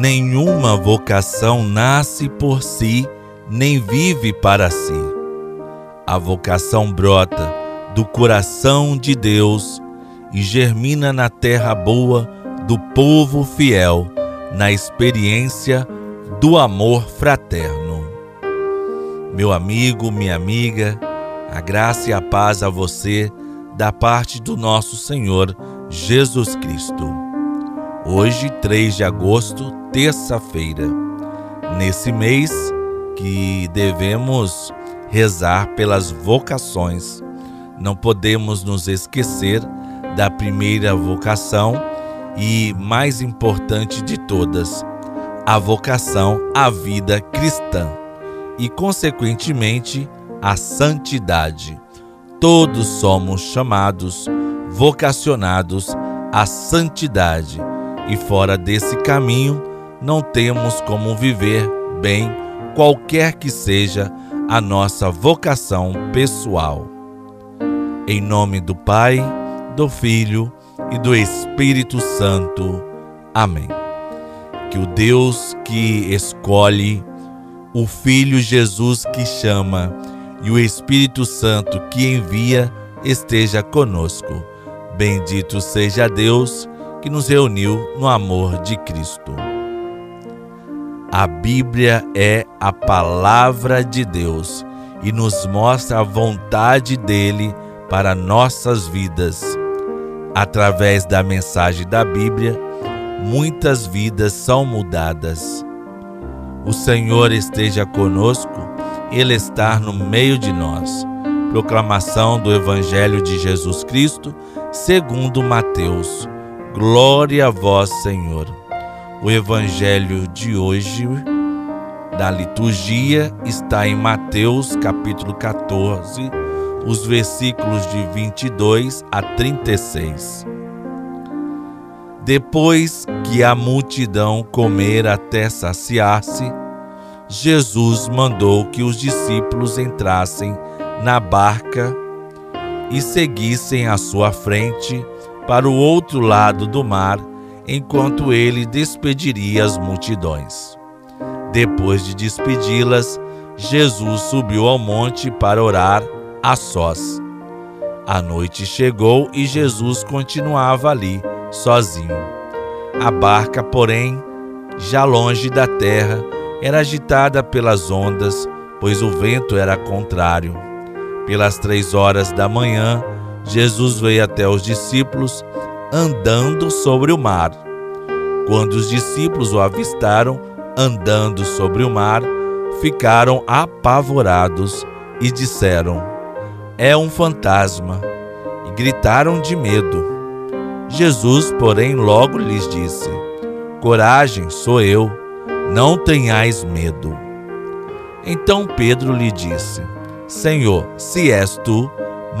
Nenhuma vocação nasce por si, nem vive para si. A vocação brota do coração de Deus e germina na terra boa do povo fiel, na experiência do amor fraterno. Meu amigo, minha amiga, a graça e a paz a você da parte do nosso Senhor Jesus Cristo. Hoje, 3 de agosto, terça-feira, nesse mês que devemos rezar pelas vocações, não podemos nos esquecer da primeira vocação e mais importante de todas, a vocação à vida cristã e, consequentemente, a santidade. Todos somos chamados, vocacionados à santidade, e fora desse caminho não temos como viver bem, qualquer que seja a nossa vocação pessoal. Em nome do Pai, do Filho e do Espírito Santo. Amém. Que o Deus que escolhe, o Filho Jesus que chama e o Espírito Santo que envia esteja conosco. Bendito seja Deus que nos reuniu no amor de Cristo. A Bíblia é a palavra de Deus e nos mostra a vontade dele para nossas vidas. Através da mensagem da Bíblia, muitas vidas são mudadas. O Senhor esteja conosco, Ele está no meio de nós. Proclamação do Evangelho de Jesus Cristo, segundo Mateus. Glória a vós, Senhor. O Evangelho de hoje da liturgia está em Mateus capítulo 14, os versículos de 22 a 36. Depois que a multidão comer até saciar-se, Jesus mandou que os discípulos entrassem na barca e seguissem à sua frente para o outro lado do mar, enquanto ele despediria as multidões. Depois de despedi-las, Jesus subiu ao monte para orar a sós. A noite chegou e Jesus continuava ali, sozinho. A barca, porém, já longe da terra, era agitada pelas ondas, pois o vento era contrário. Pelas três horas da manhã, Jesus veio até os discípulos andando sobre o mar. Quando os discípulos o avistaram andando sobre o mar, ficaram apavorados e disseram: É um fantasma, e gritaram de medo. Jesus, porém, logo lhes disse: Coragem, sou eu, não tenhais medo. Então Pedro lhe disse: Senhor, se és tu,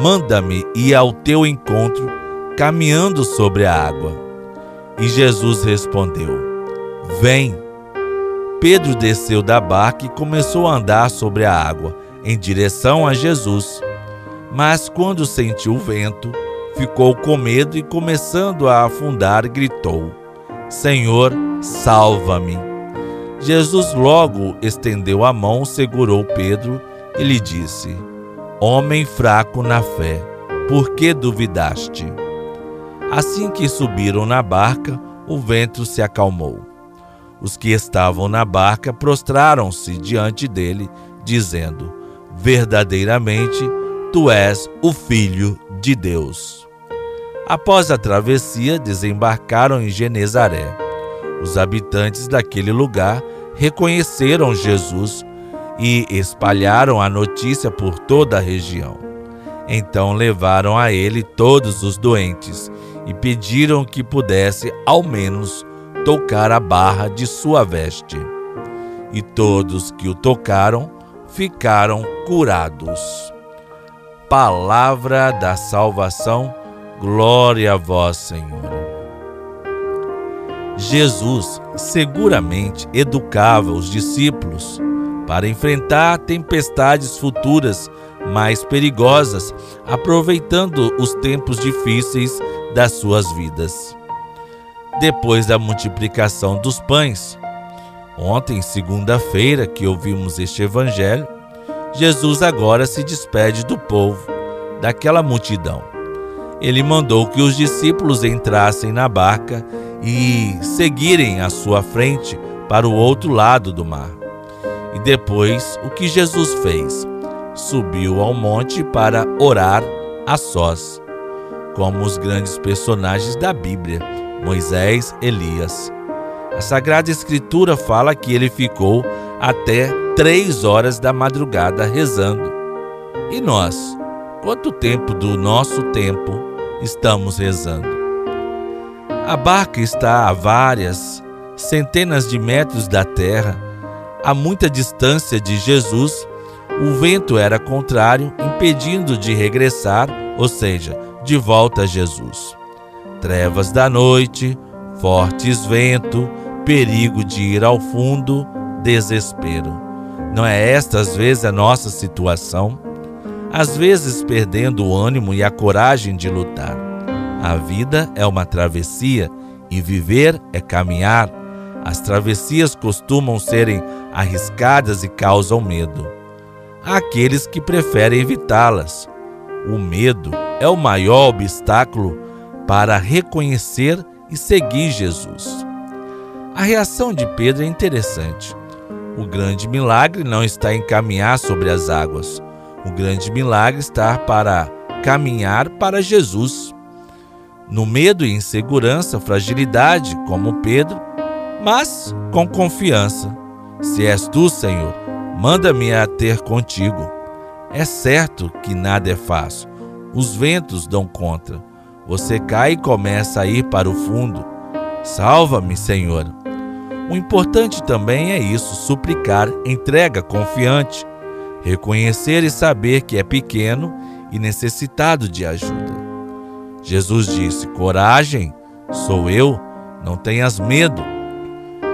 manda-me ir ao teu encontro caminhando sobre a água. E Jesus respondeu: Vem. Pedro desceu da barca e começou a andar sobre a água, em direção a Jesus. Mas quando sentiu o vento, ficou com medo e, começando a afundar, gritou: Senhor, salva-me. Jesus logo estendeu a mão, segurou Pedro e lhe disse: Homem fraco na fé, por que duvidaste? Assim que subiram na barca, o vento se acalmou. Os que estavam na barca prostraram-se diante dele, dizendo: Verdadeiramente, tu és o Filho de Deus. Após a travessia, desembarcaram em Genezaré. Os habitantes daquele lugar reconheceram Jesus e espalharam a notícia por toda a região. Então levaram a ele todos os doentes e pediram que pudesse, ao menos, tocar a barra de sua veste. E todos que o tocaram ficaram curados. Palavra da salvação, glória a vós, Senhor. Jesus seguramente educava os discípulos para enfrentar tempestades futuras mais perigosas, aproveitando os tempos difíceis das suas vidas. Depois da multiplicação dos pães, Ontem, segunda-feira, que ouvimos este evangelho, Jesus agora se despede do povo, daquela multidão. Ele mandou que os discípulos entrassem na barca e seguirem à sua frente para o outro lado do mar. E depois, o que Jesus fez? Subiu ao monte para orar a sós, como os grandes personagens da Bíblia, Moisés, Elias. A Sagrada Escritura fala que ele ficou até três horas da madrugada rezando. E nós, quanto tempo do nosso tempo estamos rezando? A barca está a várias centenas de metros da terra, a muita distância de Jesus. O vento era contrário, impedindo de regressar, ou seja, de volta a Jesus. Trevas da noite, fortes vento, perigo de ir ao fundo, desespero. Não é esta às vezes a nossa situação? Às vezes perdendo o ânimo e a coragem de lutar. A vida é uma travessia e viver é caminhar. As travessias costumam serem arriscadas e causam medo. Há aqueles que preferem evitá-las. O medo é o maior obstáculo para reconhecer e seguir Jesus. A reação de Pedro é interessante. O grande milagre não está em caminhar sobre as águas. O grande milagre está para caminhar para Jesus. No medo e insegurança, fragilidade, como Pedro, mas com confiança. Se és tu, Senhor, manda-me a ter contigo. É certo que nada é fácil. Os ventos dão contra. Você cai e começa a ir para o fundo. Salva-me, Senhor. O importante também é isso: suplicar, entrega confiante, reconhecer e saber que é pequeno e necessitado de ajuda. Jesus disse: Coragem, sou eu, não tenhas medo.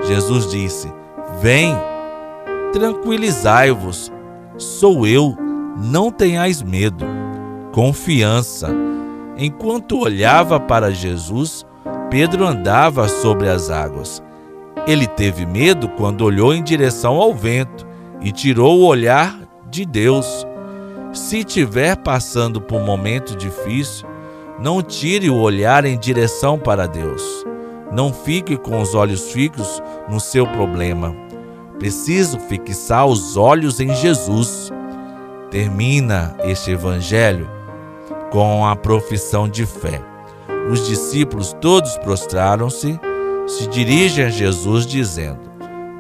Jesus disse: Vem, tranquilizai-vos, sou eu, não tenhais medo. Confiança. Enquanto olhava para Jesus, Pedro andava sobre as águas. Ele teve medo quando olhou em direção ao vento e tirou o olhar de Deus. Se estiver passando por um momento difícil, não tire o olhar em direção para Deus. Não fique com os olhos fixos no seu problema. Preciso fixar os olhos em Jesus. Termina este evangelho com a profissão de fé. Os discípulos todos prostraram-se se dirigem a Jesus dizendo: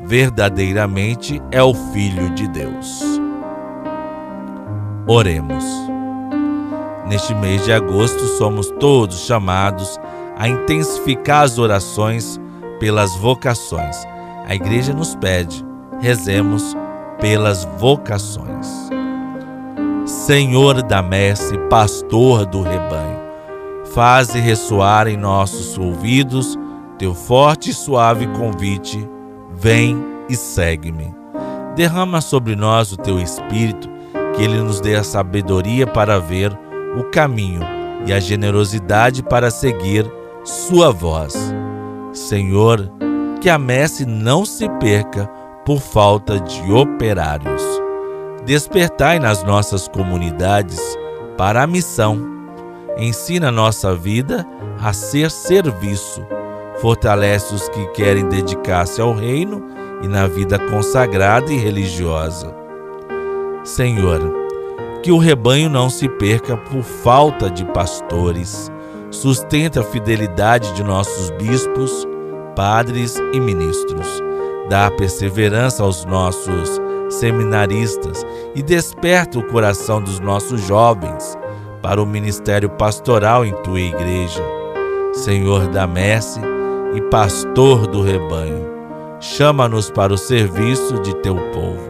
Verdadeiramente é o Filho de Deus. Oremos. Neste mês de agosto, somos todos chamados a intensificar as orações pelas vocações. A igreja nos pede, rezemos pelas vocações. Senhor da messe, pastor do rebanho, faze ressoar em nossos ouvidos teu forte e suave convite, vem e segue-me. Derrama sobre nós o teu Espírito, que ele nos dê a sabedoria para ver o caminho e a generosidade para seguir sua voz. Senhor, que a messe não se perca por falta de operários. Despertai nas nossas comunidades para a missão. Ensina nossa vida a ser serviço fortalece os que querem dedicar-se ao reino e na vida consagrada e religiosa. Senhor, que o rebanho não se perca por falta de pastores. Sustenta a fidelidade de nossos bispos, padres e ministros. Dá perseverança aos nossos seminaristas e desperta o coração dos nossos jovens para o ministério pastoral em tua igreja. Senhor da messe, e pastor do rebanho. Chama-nos para o serviço de teu povo.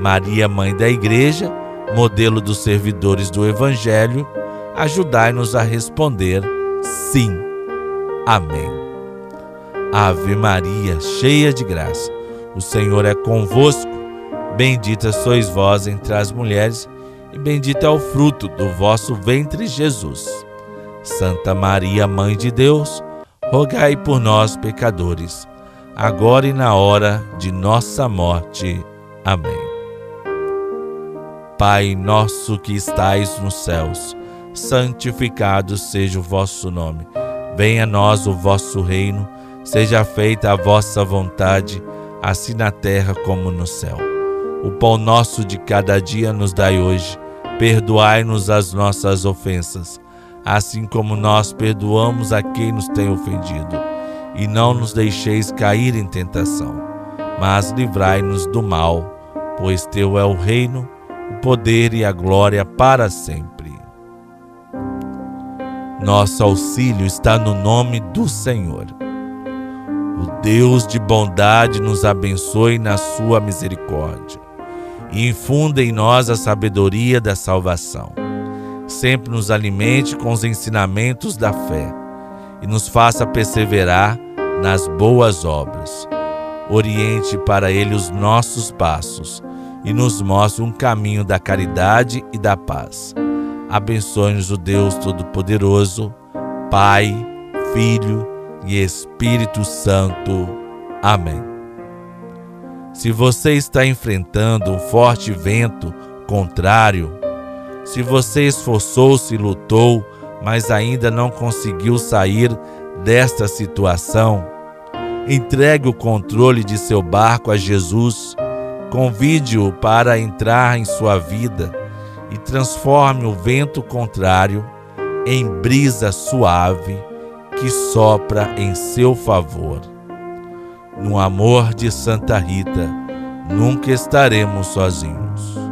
Maria, mãe da Igreja, modelo dos servidores do Evangelho, ajudai-nos a responder sim. Amém. Ave Maria, cheia de graça, o Senhor é convosco. Bendita sois vós entre as mulheres, e bendito é o fruto do vosso ventre, Jesus. Santa Maria, Mãe de Deus, rogai por nós, pecadores, agora e na hora de nossa morte. Amém. Pai nosso que estais nos céus, santificado seja o vosso nome. Venha a nós o vosso reino, seja feita a vossa vontade, assim na terra como no céu. O pão nosso de cada dia nos dai hoje. Perdoai-nos as nossas ofensas, assim como nós perdoamos a quem nos tem ofendido e não nos deixeis cair em tentação, mas livrai-nos do mal, pois teu é o reino, o poder e a glória para sempre. Nosso auxílio está no nome do Senhor. O Deus de bondade nos abençoe na sua misericórdia e infunda em nós a sabedoria da salvação. Sempre nos alimente com os ensinamentos da fé e nos faça perseverar nas boas obras. Oriente para Ele os nossos passos e nos mostre um caminho da caridade e da paz. Abençoe-nos o Deus Todo-Poderoso, Pai, Filho e Espírito Santo. Amém. Se você está enfrentando um forte vento contrário, se você esforçou-se e lutou, mas ainda não conseguiu sair desta situação, entregue o controle de seu barco a Jesus, convide-o para entrar em sua vida e transforme o vento contrário em brisa suave que sopra em seu favor. No amor de Santa Rita, nunca estaremos sozinhos.